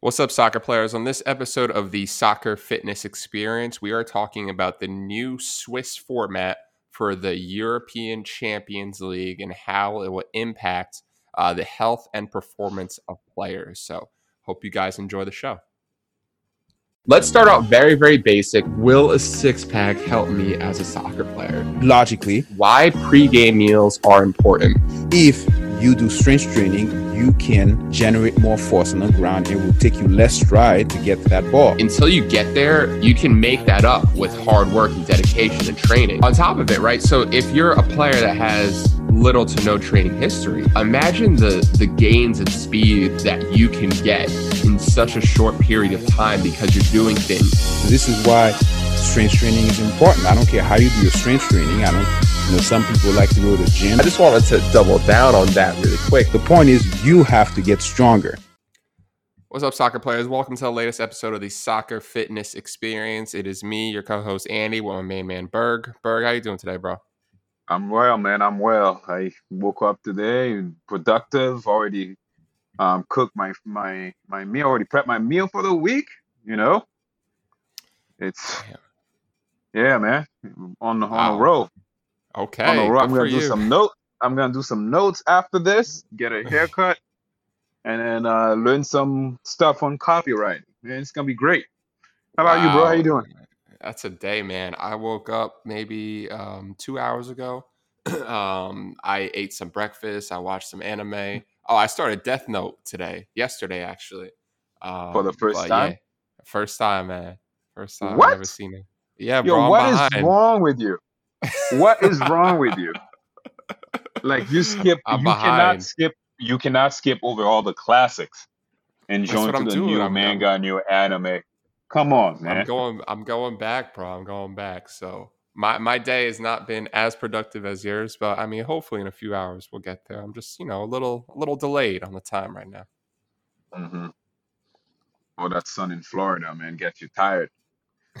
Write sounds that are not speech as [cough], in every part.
What's up, soccer players? On this episode of the Soccer Fitness Experience, we are talking about the new Swiss format for the European Champions League and how it will impact uh, the health and performance of players. So, hope you guys enjoy the show. Let's start out very, very basic. Will a six pack help me as a soccer player? Logically, Why pre game meals are important? if you do strength training, you can generate more force on the ground. It will take you less stride to get to that ball. until you get there, you can make that up with hard work and dedication and training. On top of it, right? So if you're a player that has little to no training history, imagine the the gains and speed that you can get in such a short period of time because you're doing things. This is why strength training is important. I don't care how you do your strength training. I don't, you know, some people like to go to the gym. I just wanted to double down on that really quick. The point is, you have to get stronger. What's up, soccer players? Welcome to the latest episode of the Soccer Fitness Experience. It is me, your co-host Andy, with my main man Berg. Berg, how you doing today, bro? I'm well, man. I'm well. I woke up today productive. Already um, cooked my my my meal. Already prepped my meal for the week. You know, it's yeah, man. On the on Wow. the road. Okay, on the road. I'm gonna do you. some notes. I'm gonna do some notes after this. Get a haircut, and then uh, learn some stuff on copyright. Man, it's gonna be great. How about you, bro? How you doing? That's a day, man. I woke up maybe um, two hours ago. [clears throat] um, I ate some breakfast. I watched some anime. Oh, I started Death Note today, yesterday actually. Um, For the first time? yeah, first time, man. First time I've What? ever seen it. Yeah, Yo, bro. I'm what is behind. wrong with you? What is wrong with you? Like you [laughs] skip, I'm you behind. cannot skip, you cannot skip over all the classics and join to I'm the doing. new I'm- manga, new anime. Come on, I'm man. going. I'm going back, bro. I'm going back. So my my day has not been as productive as yours, but I mean, hopefully in a few hours we'll get there. I'm just you know a little a little delayed on the time right now. Mm-hmm. Oh, that sun in Florida, man, gets you tired.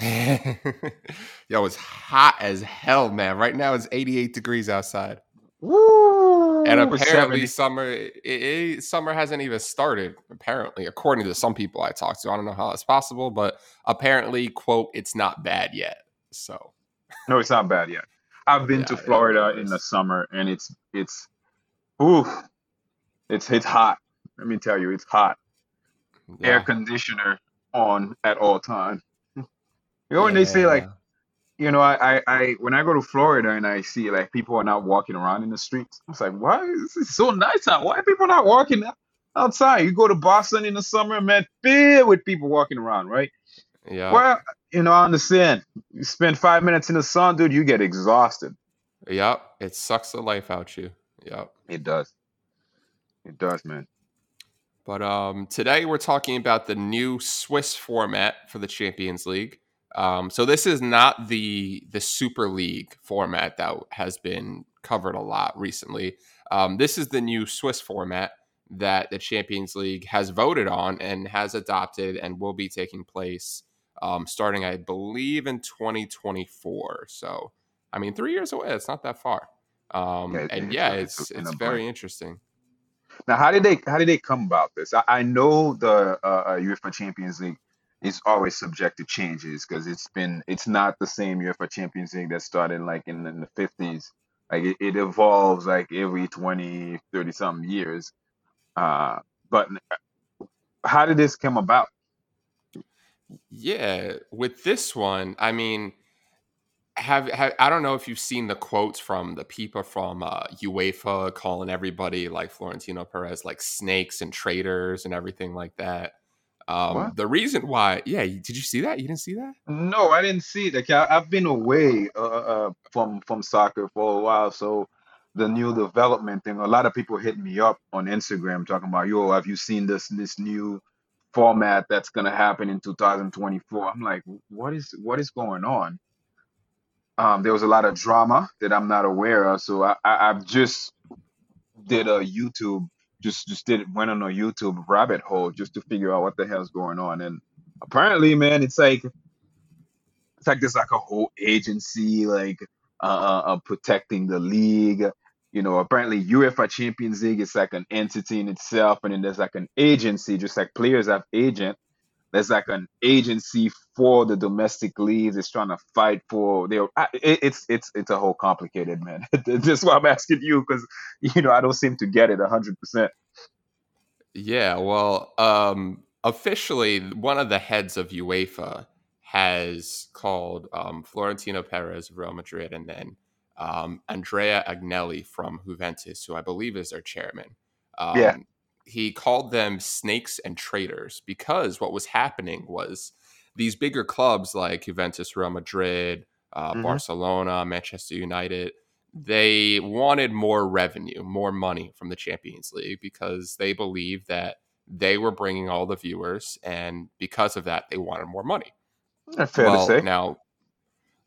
[laughs] Yo, it's hot as hell, man. Right now it's 88 degrees outside, Woo! and apparently 70 summer it, it, summer hasn't even started. Apparently, according to some people I talked to, I don't know how it's possible, but apparently, quote, it's not bad yet. So No, it's not bad yet. I've been to Yeah, it Florida in the summer, and it's it's, ooh, it's it's hot. Let me tell you, it's hot. Air conditioner on at all times. You know when they say like you know, I, I, I, when I go to Florida and I see like people are not walking around in the streets, I was like, why is this so nice out? Why are people not walking outside? You go to Boston in the summer, man, filled with people walking around, right? yeah. Well, you know, I understand. You spend five minutes in the sun, dude, you get exhausted. Yep. It sucks the life out you. Yep. It does. It does, man. But um, today we're talking about the new Swiss format for the Champions League. Um, so this is not the the Super League format that has been covered a lot recently. Um, this is the new Swiss format that the Champions League has voted on and has adopted and will be taking place um, starting, I believe, in 2024. So, I mean, three years away. It's not that far. Um, Yeah, and yeah, it's it's very interesting. Now, how did they how did they come about this? I, I know the uh, uh, UEFA Champions League is always subject to changes because it's been it's not the same UEFA Champions League that started like in, in the fifties. Like it, it evolves like every 20, 30 something years. Uh, but how did this come about? Yeah, with this one, I mean, have, have I don't know if you've seen the quotes from the people from uh, UEFA calling everybody like Florentino Perez like snakes and traitors and everything like that. Um, the reason why, yeah, did you see that? You didn't see that? No, I didn't see it. Like I, I've been away uh, uh, from from soccer for a while, so the new development thing. A lot of people hit me up on Instagram talking about, "Yo, have you seen this this new format that's gonna happen in 2024?" I'm like, "What is what is going on?" Um, there was a lot of drama that I'm not aware of, so I, I I've just did a YouTube, just just did went on a YouTube rabbit hole just to figure out what the hell's going on, and apparently, man, it's like it's like there's like a whole agency like uh, uh uh, protecting the league you know, apparently UEFA Champions League is like an entity in itself, and then there's like an agency, just like players have agent. There's like an agency for the domestic leagues. It's trying to fight for their. It's it's it's a whole complicated man. [laughs] That's why I'm asking you because you know I don't seem to get it hundred percent. Yeah, well, um, officially, one of the heads of UEFA has called um, Florentino Perez of Real Madrid and then um, Andrea Agnelli from Juventus, who I believe is their chairman. Um, Yeah. He called them snakes and traitors because what was happening was these bigger clubs like Juventus, Real Madrid, uh, Mhm. Barcelona, Manchester United, they wanted more revenue, more money from the Champions League because they believed that they were bringing all the viewers, and because of that, they wanted more money. Fair well, to say. now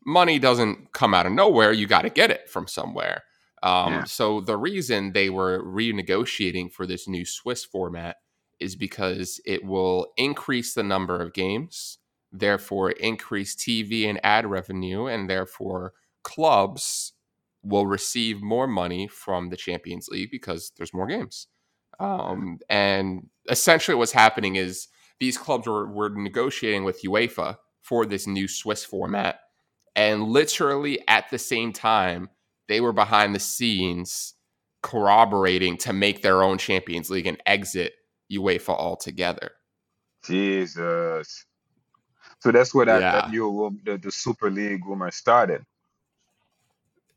money doesn't come out of nowhere; you got to get it from somewhere. Um, Yeah. So the reason they were renegotiating for this new Swiss format is because it will increase the number of games, therefore increase TV and ad revenue, and therefore clubs will receive more money from the Champions League because there's more games. Um, and essentially, what's happening is these clubs were, were negotiating with UEFA for this new Swiss format. And literally at the same time, they were behind the scenes corroborating to make their own Champions League and exit UEFA altogether. Jesus. So that's where that, Yeah. that new the, the Super League rumor started.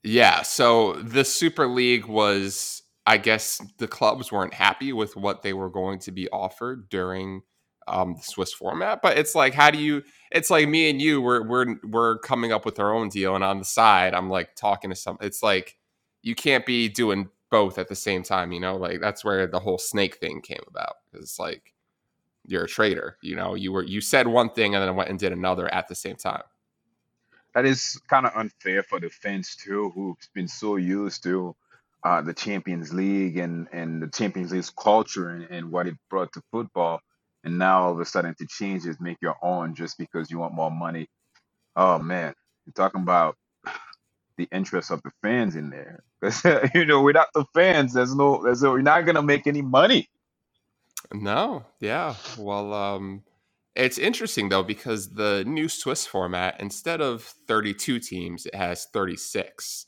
Yeah, so the Super League was, I guess, the clubs weren't happy with what they were going to be offered during um, Swiss format. But it's like, how do you? It's like me and you, we're we're we're coming up with our own deal, and on the side, I'm like talking to some. It's like you can't be doing both at the same time, you know. Like that's where the whole snake thing came about. It's like you're a traitor, you know. You were you said one thing and then went and did another at the same time. That is kind of unfair for the fans too, who's been so used to uh, the Champions League and, and the Champions League's culture and, and what it brought to football. And now all of a sudden to change it, make your own just because you want more money. Oh man, you're talking about the interest of the fans in there. [laughs] you know, without the fans, there's no, there's no, you're not gonna make any money. No, yeah. Well, um, it's interesting though because the new Swiss format, instead of 32 teams, it has 36.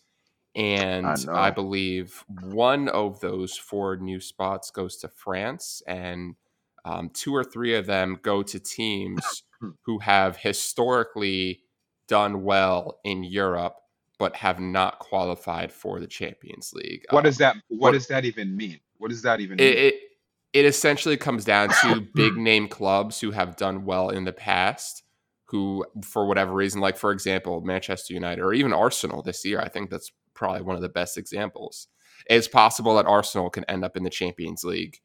And I I believe one of those four new spots goes to France, and um, two or three of them go to teams [laughs] who have historically done well in Europe but have not qualified for the Champions League. What does Um, that, what what- does that even mean? What does that even it, mean? it it essentially comes down to [coughs] big name clubs who have done well in the past who for whatever reason like for example manchester united or even arsenal this year i think that's probably one of the best examples it's possible that arsenal can end up in the champions league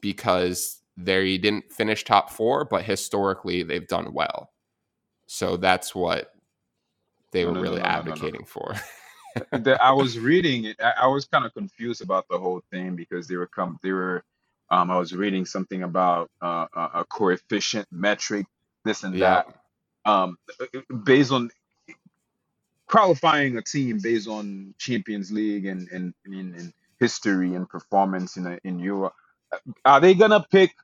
because they didn't finish top four but historically they've done well so that's what they No, were no, really no, advocating for that I was reading it. I, I was kind of confused about the whole thing because they were come. They were. Um, I was reading something about uh, a a coefficient metric, this and yeah that. Um, based on qualifying a team based on Champions League and and, and, and history and performance in a, in Europe. Are they gonna pick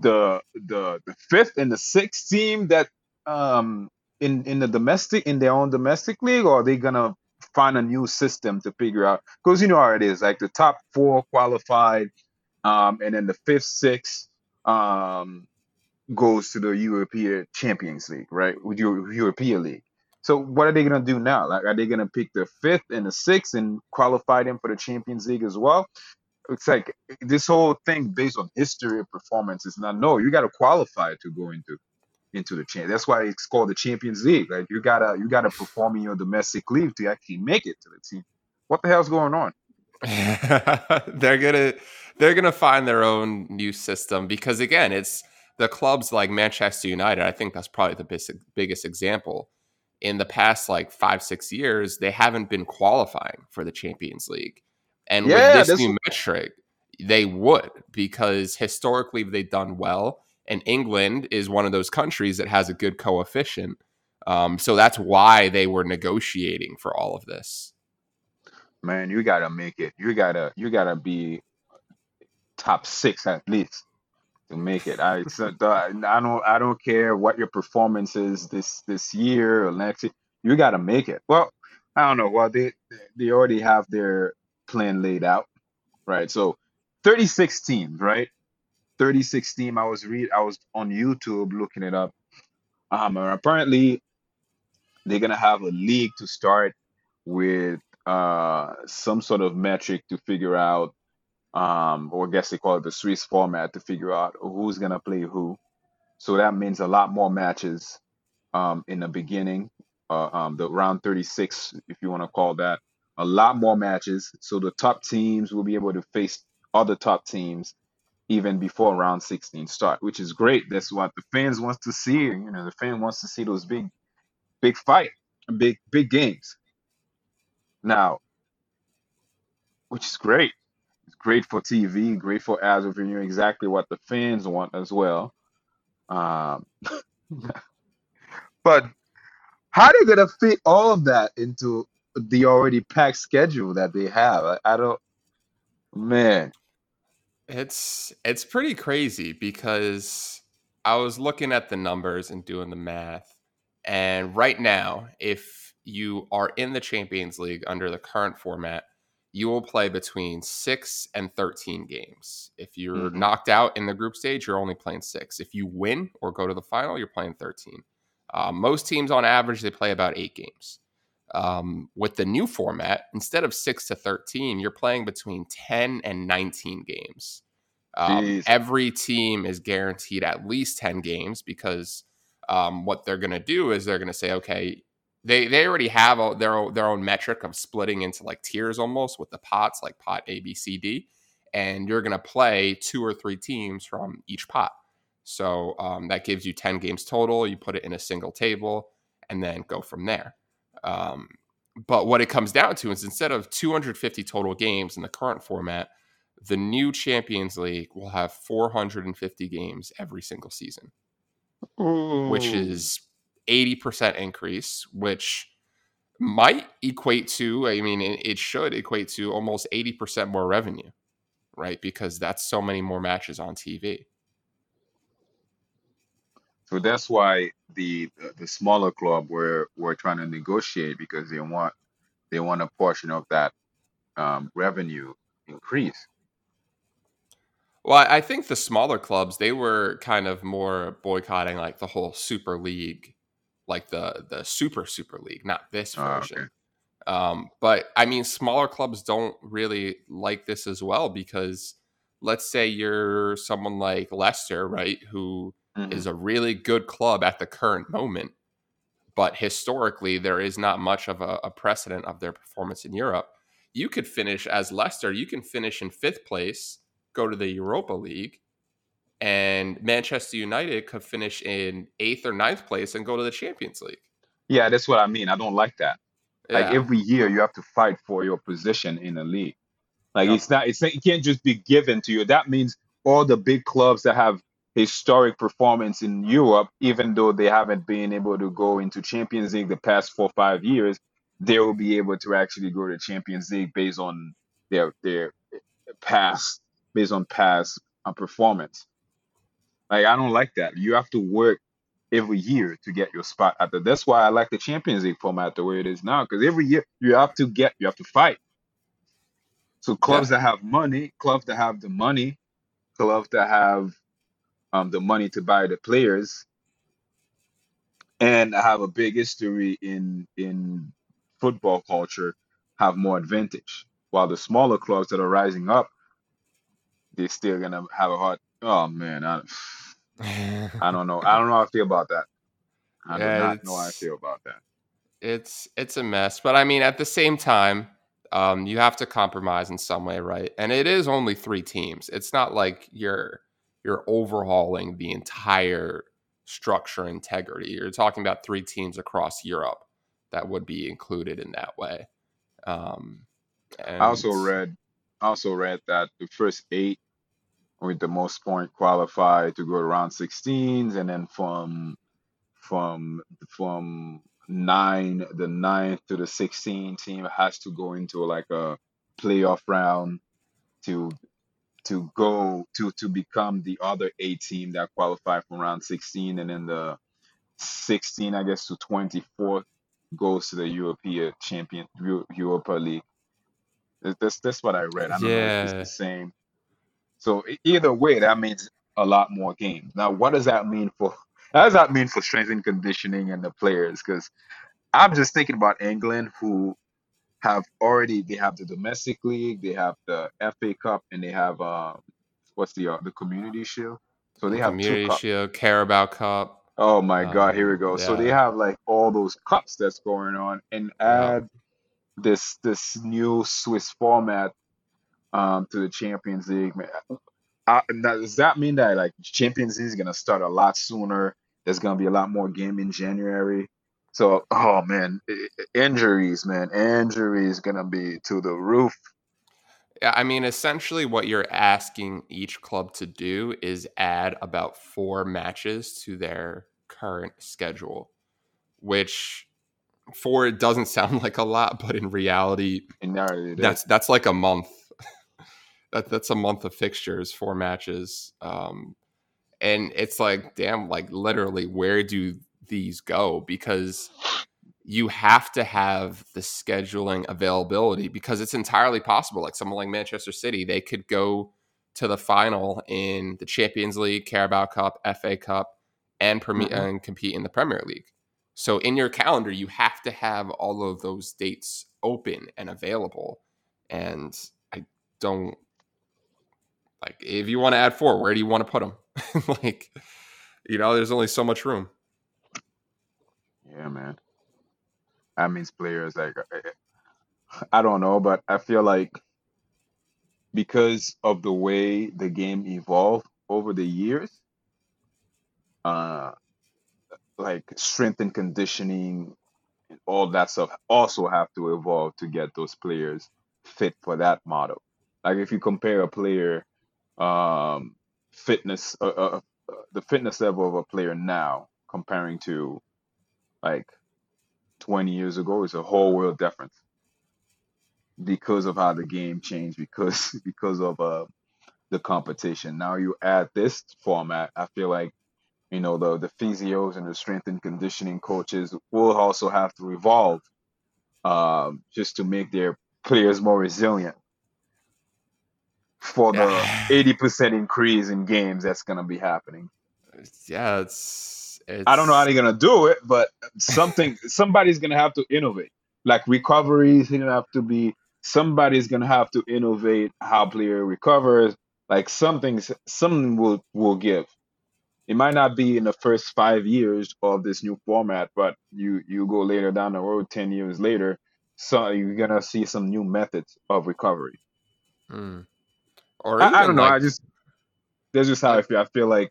the the the fifth and the sixth team that um in in the domestic in their own domestic league, or are they gonna find a new system to figure out? Because you know how it is, like the top four qualified, um, and then the fifth, sixth, um, goes to the European Champions League, right? With your European League. So what are they gonna do now? Like, are they gonna pick the fifth and the sixth and qualify them for the Champions League as well? It's like this whole thing based on history of performance is not no. You got to qualify to go into into the champ. That's why it's called the Champions League. Like you gotta you gotta perform in your domestic league to actually make it to the team. What the hell's going on? [laughs] they're gonna they're gonna find their own new system because again it's the clubs like manchester united i think that's probably the biggest, biggest example in the past like five six years they haven't been qualifying for the champions league and Yeah, with this that's new metric they would because historically they've done well and england is one of those countries that has a good coefficient um, so that's why they were negotiating for all of this man, you gotta make it. You gotta you gotta be top six at least to make it. I so [laughs] I don't I don't care what your performance is this this year or next year. You gotta make it. Well, I don't know. Well, they they already have their plan laid out, right? So 36 teams, right? 36 team. I was read I was on YouTube looking it up. Um, and apparently they're gonna have a league to start with uh some sort of metric to figure out um or I guess they call it the Swiss format to figure out who's gonna play who. So that means a lot more matches um in the beginning, uh, um the round 36 if you want to call that. A lot more matches. So the top teams will be able to face other top teams even before round 16 start, which is great. That's what the fans wants to see. You know, the fan wants to see those big big fight, big big games. Now, which is great. It's great for TV, great for ads revenue, exactly what the fans want as well. Um, [laughs] but how are they gonna fit all of that into the already packed schedule that they have? I, I don't, man. It's it's pretty crazy because I was looking at the numbers and doing the math. And right now, if you are in the Champions League under the current format, you will play between 6 and 13 games. If you're hmm knocked out in the group stage, you're only playing 6. If you win or go to the final, you're playing 13. Uh, most teams on average they play about 8 games. Um, with the new format, instead of 6 to 13, you're playing between 10 and 19 games. Um, every team is guaranteed at least 10 games because um, what they're going to do is they're going to say, okay, they, they already have a, their, own- their own metric of splitting into like tiers almost with the pots, like pot A, B, C, D. And you're going to play two or three teams from each pot. So um, that gives you 10 games total. You put it in a single table and then go from there. Um, but what it comes down to is instead of 250 total games in the current format, the new Champions League will have 450 games every single season, which is 80% increase, which might equate to, I mean, it, it should equate to almost 80% more revenue, right? Because that's so many more matches on TV. So that's why the the smaller club were were trying to negotiate because they want they want a portion of that um, revenue increase. Well, I think the smaller clubs, they were kind of more boycotting like the whole Super League, like the the Super Super League, not this Oh, okay. version. Um, but I mean, smaller clubs don't really like this as well because let's say you're someone like Leicester, right, who hmm is a really good club at the current moment, but historically there is not much of a, a precedent of their performance in Europe. You could finish as Leicester, you can finish in fifth place, go to the Europa League, and Manchester United could finish in eighth or ninth place and go to the Champions League. Yeah, that's what I mean. I don't like that. Like every year, you have to fight for your position in the league. Like it's not, it's it can't just be given to you. That means all the big clubs that have historic performance in Europe, even though they haven't been able to go into Champions League the past four or five years, they will be able to actually go to Champions League based on their their past, based on past uh, performance. Like I don't like that. You have to work every year to get your spot at the. That's why I like the Champions League format the way it is now, because every year you have to get, you have to fight. So clubs Yeah. that have money, clubs that have the money, clubs that have um the money to buy the players, and I have a big history in in football culture, have more advantage. While the smaller clubs that are rising up, they're still gonna have a hard. Oh man, I, [laughs] I don't know. I don't know how I feel about that. I do not know how I feel about that. it's it's a mess. But I mean, at the same time, um, you have to compromise in some way, right? And it is only three teams. It's not like you're you're overhauling the entire structure integrity. You're talking about three teams across Europe that would be included in that way. Um, I also read, I also read that the first eight with the most point qualify to go to round 16s, and then from from from nine, the ninth to the 16 team has to go into like a playoff round to to go to to become the other eight team that qualify for round 16 and then the 16 i guess to 24th goes to the european champion europa league. That- that's that's what i read. I don't know if it's the same. So either way that means a lot more games. Now what does that mean for how does that mean for strength and conditioning and the players? Because i'm just thinking about england who have already they have the domestic league, they have the FA Cup, and they have uh, what's the uh, the Community Shield. So they have two Community cups. Shield, Carabao Cup. Oh my God, here we Um, go. So they have like all those cups that's going on, and yeah. add this this new Swiss format um to the Champions League. Now, does that mean that like Champions League is gonna start a lot sooner? There's gonna be a lot more game in January. So, oh man, injuries, man, injuries gonna be to the roof. Yeah, I mean, essentially, what you're asking each club to do is add about four matches to their current schedule, which four doesn't [laughs] sound like a lot, but in reality, In reality, that's that's like a month. [laughs] that that's a month of fixtures, four matches, um, and it's like, damn, like literally, where do these go? Because you have to have the scheduling availability because it's entirely possible. Like someone like Manchester City, they could go to the final in the Champions League, Carabao Cup, FA Cup, and Premier Mhm. and compete in the Premier League. So in your calendar, you have to have all of those dates open and available. And I don't like if you want to add four, where do you want to put them? [laughs] like, you know, there's only so much room. Yeah, man. That means players like I I don't know, but I feel like because of the way the game evolved over the years, uh, like strength and conditioning and all that stuff also have to evolve to get those players fit for that model. Like if you compare a player, um, fitness, uh, uh, uh, the fitness level of a player now comparing to like 20 years ago is a whole world difference because of how the game changed because [laughs] because of uh the competition. Now you add this format, I feel like you know the the physios and the strength and conditioning coaches will also have to evolve um just to make their players more resilient for the 80% [sighs] increase in games that's going to be happening. yeah, it's I don't know how they're going to do it, but something [laughs] somebody's going to have to innovate. Like recovery is going to have to be somebody's going to have to innovate how player recovers. Like something something will will give. It might not be in the first five years of this new format, but you you go later down the road, ten years later, so you're gonna see some new methods of recovery. mm. or I, I don't know. I just that's just how I feel. I feel like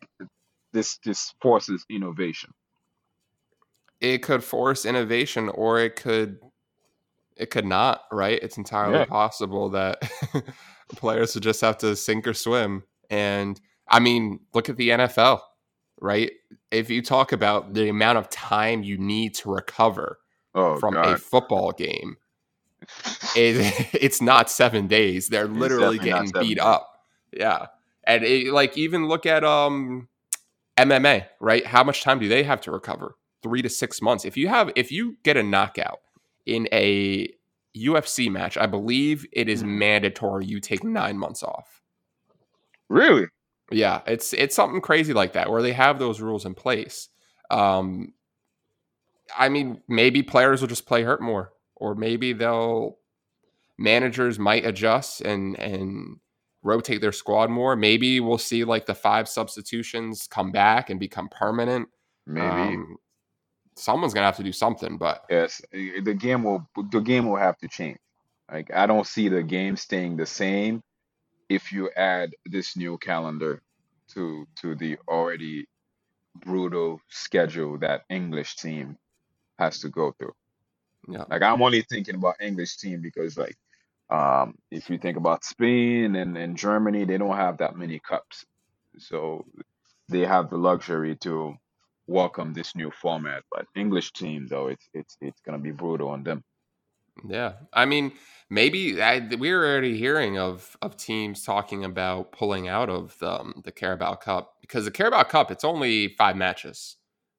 this this forces innovation. it could force innovation, or it could it could not. Right? It's entirely Yeah. possible that [laughs] players would just have to sink or swim. And I mean, look at the NFL. Right? If you talk about the amount of time you need to recover Oh from a football game, it, [laughs] it's not seven days. They're literally getting beat days. up. Yeah. And it, like even look at um MMA, right? How much time do they have to recover? Three to six months. If you have if you get a knockout in a UFC match, I believe it is Mhm. mandatory you take nine months off. Really? Yeah, it's it's something crazy like that where they have those rules in place. Um, I mean, maybe players will just play hurt more, or maybe they'll managers might adjust and and rotate their squad more. Maybe we'll see like the five substitutions come back and become permanent. Maybe. Um, someone's gonna have to do something, but Yes. The game will the game will have to change. Like I don't see the game staying the same if you add this new calendar to to the already brutal schedule that English team has to go through. yeah, Like I'm only thinking about English team because like um if you think about Spain and, and Germany, they don't have that many cups. So they have the luxury to welcome this new format. But English team though, it's it's it's gonna be brutal on them. Yeah, I mean, maybe I, we're already hearing of of teams talking about pulling out of the, um, the Carabao Cup because the Carabao Cup it's only five matches,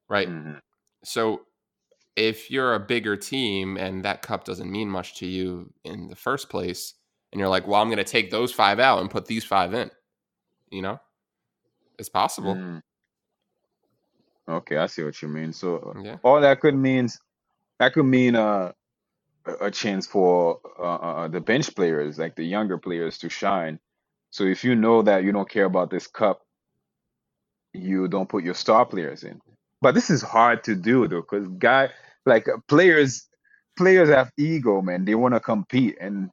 right? hmm So if you're a bigger team and that cup doesn't mean much to you in the first place, and you're like, well, I'm going to take those five out and put these five in, you know, it's possible. Mm. Okay, I see what you mean. So Yeah. all that could means that could mean uh, a a chance for uh, uh, the bench players, like the younger players, to shine. So if you know that you don't care about this cup, you don't put your star players in. But this is hard to do though, because guy like uh, players players have ego, man. They want to compete, and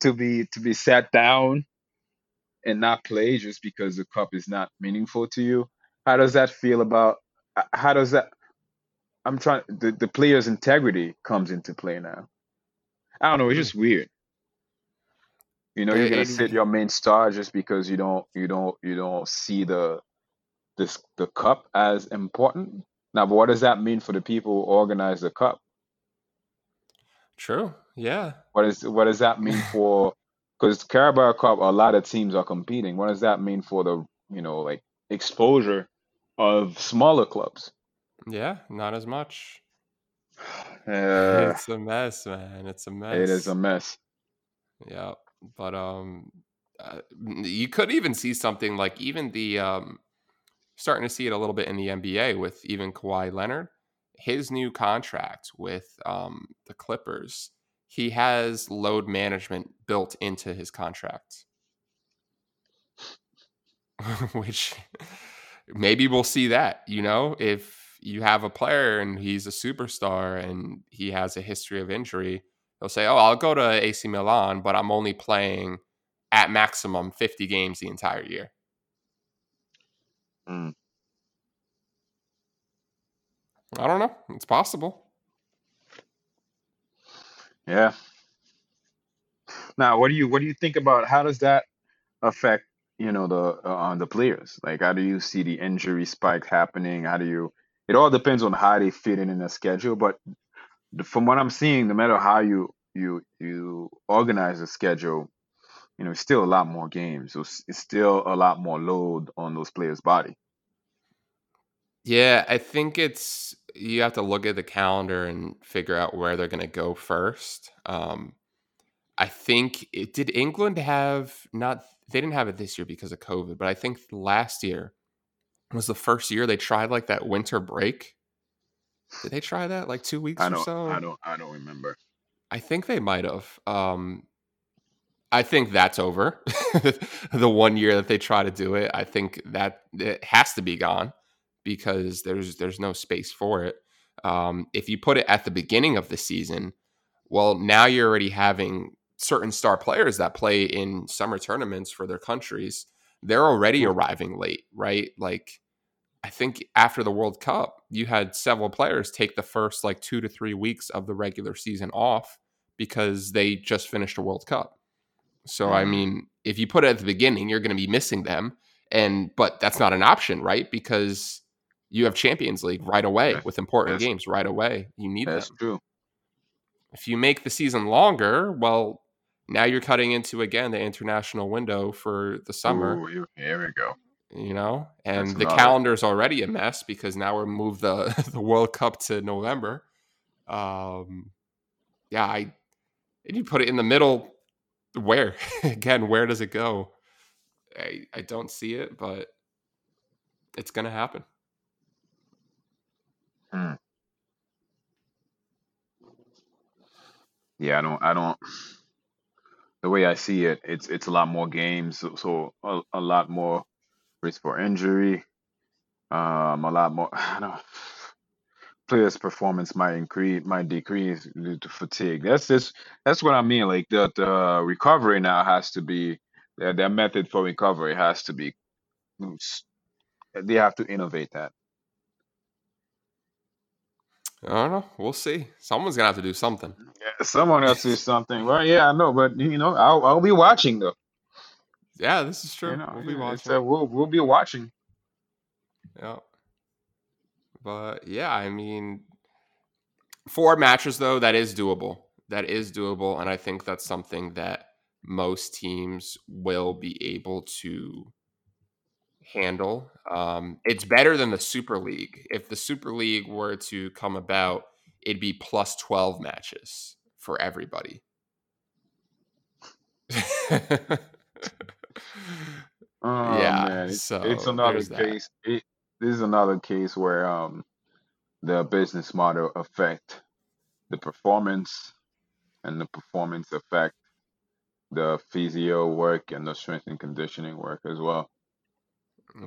to be to be sat down and not play just because the cup is not meaningful to you. How does that feel about? uh, How does that? I'm trying. The the player's integrity comes into play now. I don't know. It's just weird. You know, you're gonna sit your main star just because you don't you don't you don't see the this the cup as important. Now, but what does that mean for the people who organize the cup? True. Yeah. What is what does that mean [laughs] for? Because Carabao Cup, a lot of teams are competing. What does that mean for the you know like exposure of smaller clubs? Yeah. Not as much. [sighs] Uh, it's a mess, man. It's a mess. it is a mess. Yeah, but um, uh, you could even see something like even the um, starting to see it a little bit in the NBA with even Kawhi Leonard, his new contract with um the Clippers. He has load management built into his contract, [laughs] which maybe we'll see that. You know, if you have a player and he's a superstar and he has a history of injury, they'll say, "Oh, I'll go to AC Milan, but I'm only playing at maximum 50 games the entire year." Mm. I don't know. It's possible. Yeah. Now, what do you what do you think about how does that affect you know the uh, the players? Like, how do you see the injury spike happening? How do you? It all depends on how they fit in in the schedule. But from what I'm seeing, no matter how you you you organize the schedule, you know, it's still a lot more games. So it's it's still a lot more load on those players' body. Yeah, I think it's you have to look at the calendar and figure out where they're going to go first. Um, I think it did England have not they didn't have it this year because of COVID, but I think last year was the first year they tried like that winter break. Did they try that like two weeks I or so? I don't I don't remember. I think they might have. Um, I think that's over. [laughs] the one year that they try to do it, I think that it has to be gone because there's there's no space for it. Um, if you put it at the beginning of the season, well, now you're already having certain star players that play in summer tournaments for their countries. They're already arriving late, right? Like I think after the World Cup, you had several players take the first like two to three weeks of the regular season off because they just finished a World Cup. So I mean, if you put it at the beginning, you're going to be missing them, and but that's not an option, right? Because you have Champions League right away Yes, with important yes. games right away. You need that. That's them. true. If you make the season longer, well, now you're cutting into again the international window for the summer Ooh, here we go. you know and That's the another- calendar's already a mess because now we're moved the [laughs] the world cup to november um yeah i and you put it in the middle where [laughs] again where does it go i i don't see it but it's gonna happen Yeah, I don't. I don't. The way I see it, it's it's a lot more games, so, so a, a lot more risk for injury. Um, a lot more. [sighs] I don't. Players' performance might increase, might decrease due to fatigue. That's just that's what I mean. Like the the recovery now has to be their their method for recovery has to be. They have to innovate that. i don't know we'll see someone's gonna have to do something Yeah, someone else do something. Well, yeah, I know, but you know, I'll I'll be watching though. yeah this is true You know, we'll be watching uh, we'll we'll be watching. yeah but yeah, I mean, four matches though that is doable. That is doable, and I think that's something that most teams will be able to handle. Um, it's better than the Super League. If the Super League were to come about, it'd be plus 12 matches for everybody. [laughs] Oh yeah, man, it's, so it's another case. It this is another case where um the business model affect the performance and the performance affect the physio work and the strength and conditioning work as well.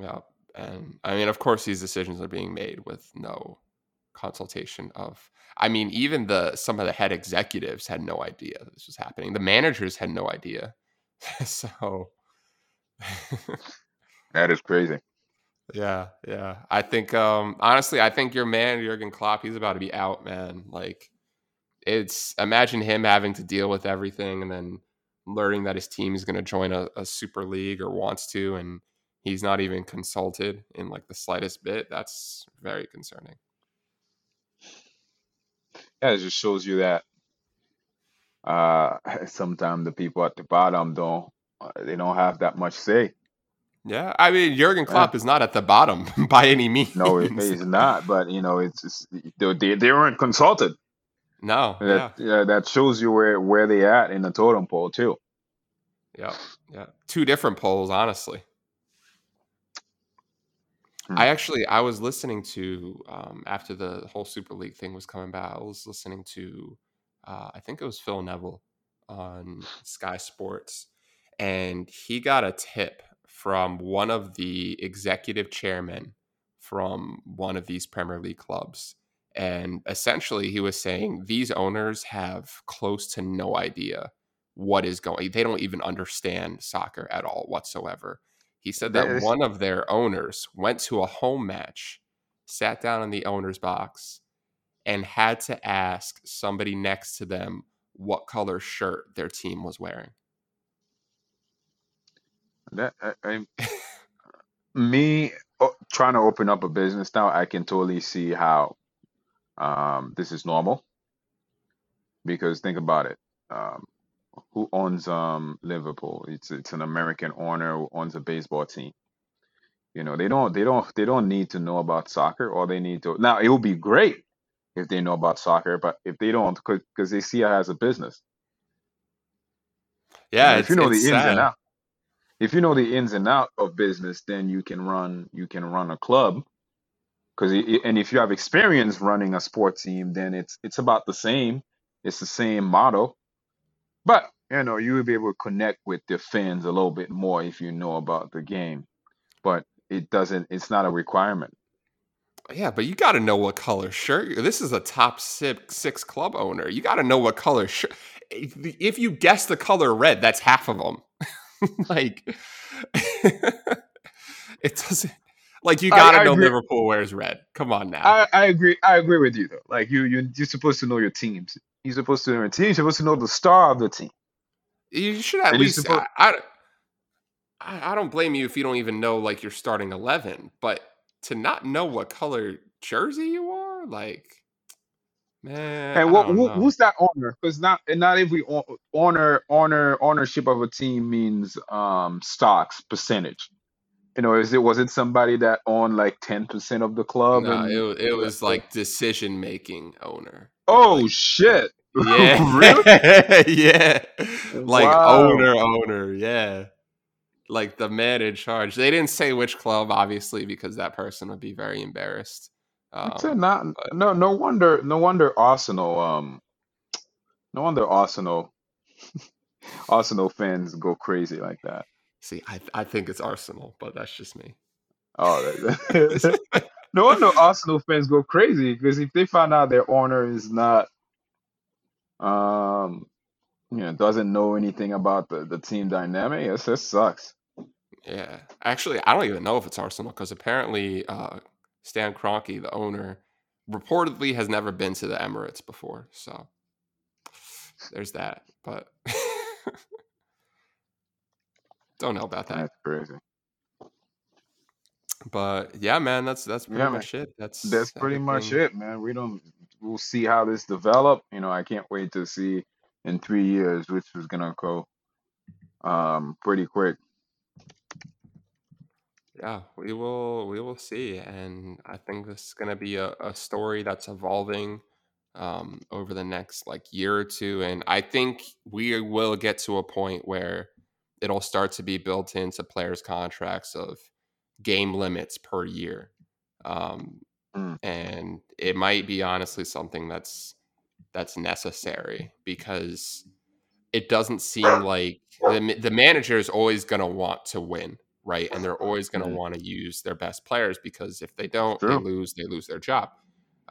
Yeah. And I mean, of course, these decisions are being made with no consultation of. I mean, even the some of the head executives had no idea this was happening. The managers had no idea. [laughs] so, That is crazy. Yeah, yeah. I think, um, honestly, I think your man Jurgen Klopp, he's about to be out, man. Like, it's imagine him having to deal with everything and then learning that his team is going to join a, a super league or wants to, and he's not even consulted in like the slightest bit. That's very concerning. Yeah, it just shows you that uh [laughs] sometimes the people at the bottom don't uh, they don't have that much say. Yeah, I mean Jurgen Yeah. Klopp is not at the bottom [laughs] by any means. No, is not. But you know, it's just, they they weren't consulted. no, yeah, That yeah, that shows you where where they at in the totem pole too. yeah, yeah. Two different poles, honestly. Hmm. I actually I was listening to um, after the whole Super League thing was coming back. I was listening to uh, I think it was Phil Neville on Sky Sports, and he got a tip from one of the executive chairmen from one of these Premier League clubs. And essentially, he was saying these owners have close to no idea what is going. They don't even understand soccer at all whatsoever. He said that is- one of their owners went to a home match, sat down in the owner's box, and had to ask somebody next to them what color shirt their team was wearing. That I, I, me oh, trying to open up a business now, I can totally see how um this is normal. Because think about it. Um, who owns um Liverpool? It's it's an American owner who owns a baseball team. You know, they don't they don't they don't need to know about soccer. All they need to now it would be great if they know about soccer, but if they don't, because they see it as a business. You Yeah, know, if you know the ins and sad. out, if you know the ins and out of business, then you can run you can run a club. Because and if you have experience running a sports team, then it's it's about the same. It's the same model, but you know you will be able to connect with the fans a little bit more if you know about the game. But it doesn't. It's not a requirement. Yeah, but you got to know what color shirt. This is a top six, six club owner. You got to know what color shirt. If if you guess the color red, that's half of them. [laughs] like, [laughs] it doesn't. Like you got to I know agree. Liverpool wears red. Come on now. I, I agree. I agree with you though. Like you you you're supposed to know your teams. You're supposed to know your team. You're supposed to know the star of the team. You should at And least. supposed. I, I I don't blame you if you don't even know like your starting eleven, but to not know what color jersey you are, like, man, And I what don't who, know. who's that owner? Because not and not every o- owner owner ownership of a team means um stocks percentage. You know, is it was it somebody that owned like ten percent of the club No, it and wa- it was like decision making owner. oh Like shit, [laughs] yeah, [laughs] really? yeah, like Wow, owner owner, yeah, like the man in charge. They didn't say which club, obviously, because that person would be very embarrassed. That's it. Um, Not but no no wonder no wonder Arsenal um no wonder Arsenal [laughs] Arsenal fans go crazy like that. see, I I think it's Arsenal, but that's just me. Oh, that- [laughs] [laughs] no wonder Arsenal fans go crazy because if they find out their owner is not um you know doesn't know anything about the, the team dynamic, it just sucks. Yeah, actually, I don't even know if it's Arsenal because apparently uh, Stan Kroenke, the owner, reportedly has never been to the Emirates before. So there's that, but [laughs] don't know about that. That's crazy. But yeah, man, that's that's pretty Yeah, man. much it. That's That's pretty much it, man. We don't. We'll see how this develop. You know, I can't wait to see in three years, which is gonna go um pretty quick. Yeah, we will we will see, and I think this is going to be a, a story that's evolving um, over the next like year or two, and I think we will get to a point where it'll start to be built into players' contracts of game limits per year, um, Mm, and it might be honestly something that's that's necessary because it doesn't seem like the the manager is always going to want to win, right? And they're always going to mm, want to use their best players because if they don't, they lose. They lose their job.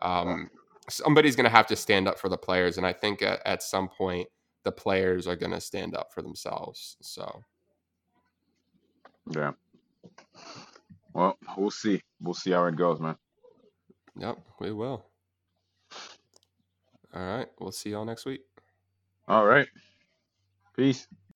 Um, somebody's going to have to stand up for the players, and I think at, at some point the players are going to stand up for themselves. So Yeah. Well, we'll see. We'll see how it goes, man. yep, we will. All right, we'll see y'all next week. All right. Peace.